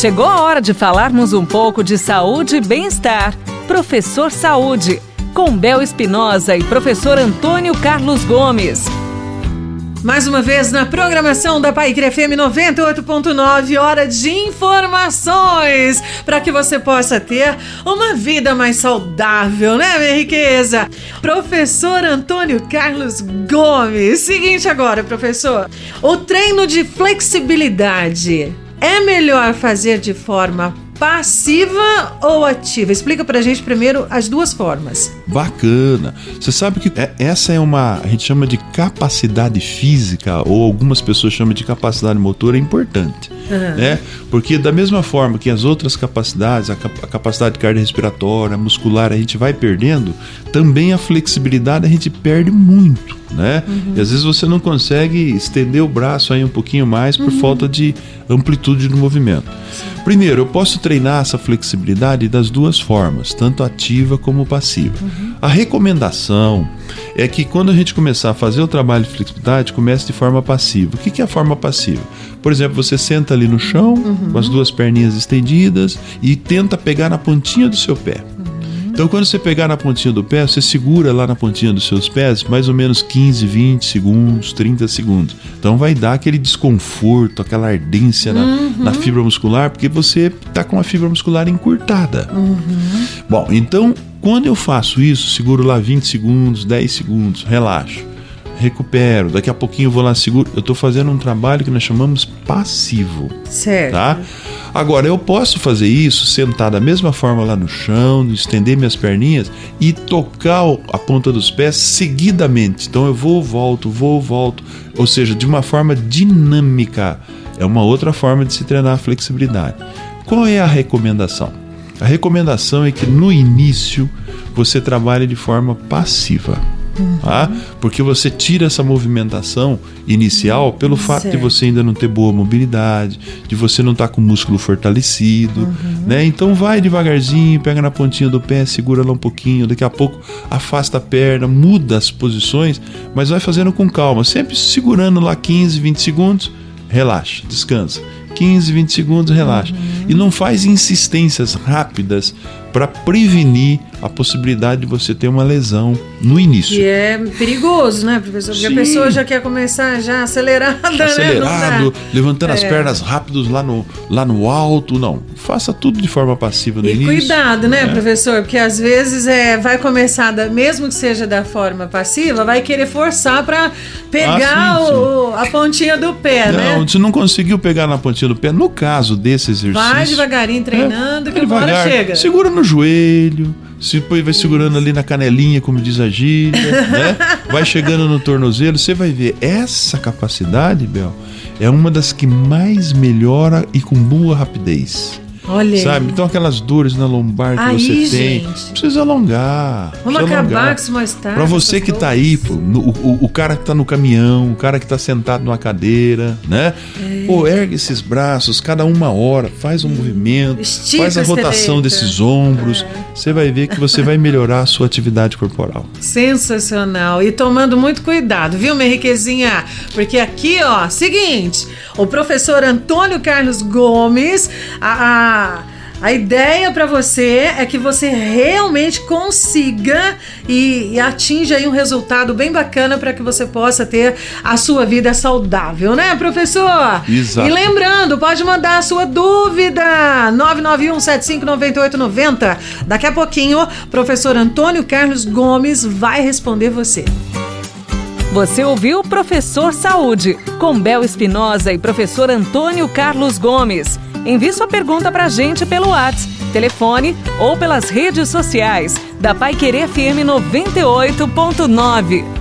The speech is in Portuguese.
Chegou a hora de falarmos um pouco de saúde e bem-estar. Professor Saúde, com Bel Espinosa e professor Antônio Carlos Gomes. Mais uma vez na programação da Pai FM 98.9, hora de informações para que você possa ter uma vida mais saudável, né, minha riqueza? Professor Antônio Carlos Gomes. Seguinte agora, professor. O treino de flexibilidade é melhor fazer de forma passiva ou ativa? Explica pra gente primeiro as duas formas. Bacana. Você sabe que é, essa é uma, a gente chama de capacidade física ou algumas pessoas chamam de capacidade motora importante, uhum. né? Porque da mesma forma que as outras capacidades, a, a capacidade cardiorrespiratória, muscular, a gente vai perdendo, também a flexibilidade a gente perde muito, né? Uhum. E às vezes você não consegue estender o braço aí um pouquinho mais por uhum. falta de amplitude do movimento. Primeiro, eu posso treinar essa flexibilidade das duas formas, tanto ativa como passiva. Uhum. A recomendação é que quando a gente começar a fazer o trabalho de flexibilidade, comece de forma passiva. O que é a forma passiva? Por exemplo, você senta ali no chão, uhum. com as duas perninhas estendidas e tenta pegar na pontinha do seu pé. Então, quando você pegar na pontinha do pé, você segura lá na pontinha dos seus pés mais ou menos 15, 20 segundos, 30 segundos. Então, vai dar aquele desconforto, aquela ardência na, uhum. na fibra muscular, porque você está com a fibra muscular encurtada. Uhum. Bom, então, quando eu faço isso, seguro lá 20 segundos, 10 segundos, relaxo recupero, daqui a pouquinho eu vou lá seguro. Eu estou fazendo um trabalho que nós chamamos passivo. Certo. Tá? Agora, eu posso fazer isso sentar da mesma forma lá no chão, estender minhas perninhas e tocar a ponta dos pés seguidamente. Então eu vou, volto, vou, volto. Ou seja, de uma forma dinâmica. É uma outra forma de se treinar a flexibilidade. Qual é a recomendação? A recomendação é que no início você trabalhe de forma passiva. Uhum. Tá? Porque você tira essa movimentação inicial pelo fato certo. de você ainda não ter boa mobilidade, de você não estar tá com o músculo fortalecido, uhum. né? Então vai devagarzinho, pega na pontinha do pé, segura lá um pouquinho, daqui a pouco afasta a perna, muda as posições, mas vai fazendo com calma, sempre segurando lá 15, 20 segundos, relaxa, descansa. 15, 20 segundos, relaxa. Uhum. E não faz insistências rápidas para prevenir a possibilidade de você ter uma lesão no início. E é perigoso, né, professor? Porque Sim. a pessoa já quer começar já acelerada, Acelerado, né? levantando é. as pernas rápidos lá no, lá no alto. Não, faça tudo de forma passiva no e início. cuidado, né, né, professor? Porque às vezes é, vai começar, da, mesmo que seja da forma passiva, vai querer forçar para pegar ah, sim, o, a pontinha do pé, não, né? Não, se não conseguiu pegar na pontinha do pé, no caso desse exercício... Vai devagarinho treinando, é, que devagar, uma hora chega. Segura no joelho, se depois vai segurando ali na canelinha, como diz a gíria, né? Vai chegando no tornozelo, você vai ver essa capacidade, Bel, é uma das que mais melhora e com boa rapidez. Olha Sabe? Então aquelas dores na lombar que aí, você tem, gente. precisa alongar. Vamos precisa acabar alongar. com isso mais tarde. Pra você que tá aí, pô, no, o, o, cara que tá no caminhão, o cara que tá sentado numa cadeira, né? É. Pô, ergue esses braços, cada uma hora, faz um hum. movimento, Estica faz a rotação desses ombros. É. Você vai ver que você vai melhorar a sua atividade corporal. Sensacional. E tomando muito cuidado, viu, minha riquezinha? Porque aqui, ó, seguinte, o professor Antônio Carlos Gomes, a, a a ideia para você é que você realmente consiga e, e atinja aí um resultado bem bacana para que você possa ter a sua vida saudável, né, professor? Exato. E lembrando, pode mandar a sua dúvida 991759890. Daqui a pouquinho, professor Antônio Carlos Gomes vai responder você. Você ouviu Professor Saúde, com Bel Espinosa e professor Antônio Carlos Gomes. Envie sua pergunta para a gente pelo WhatsApp, telefone ou pelas redes sociais da Pai Querer FM 98.9.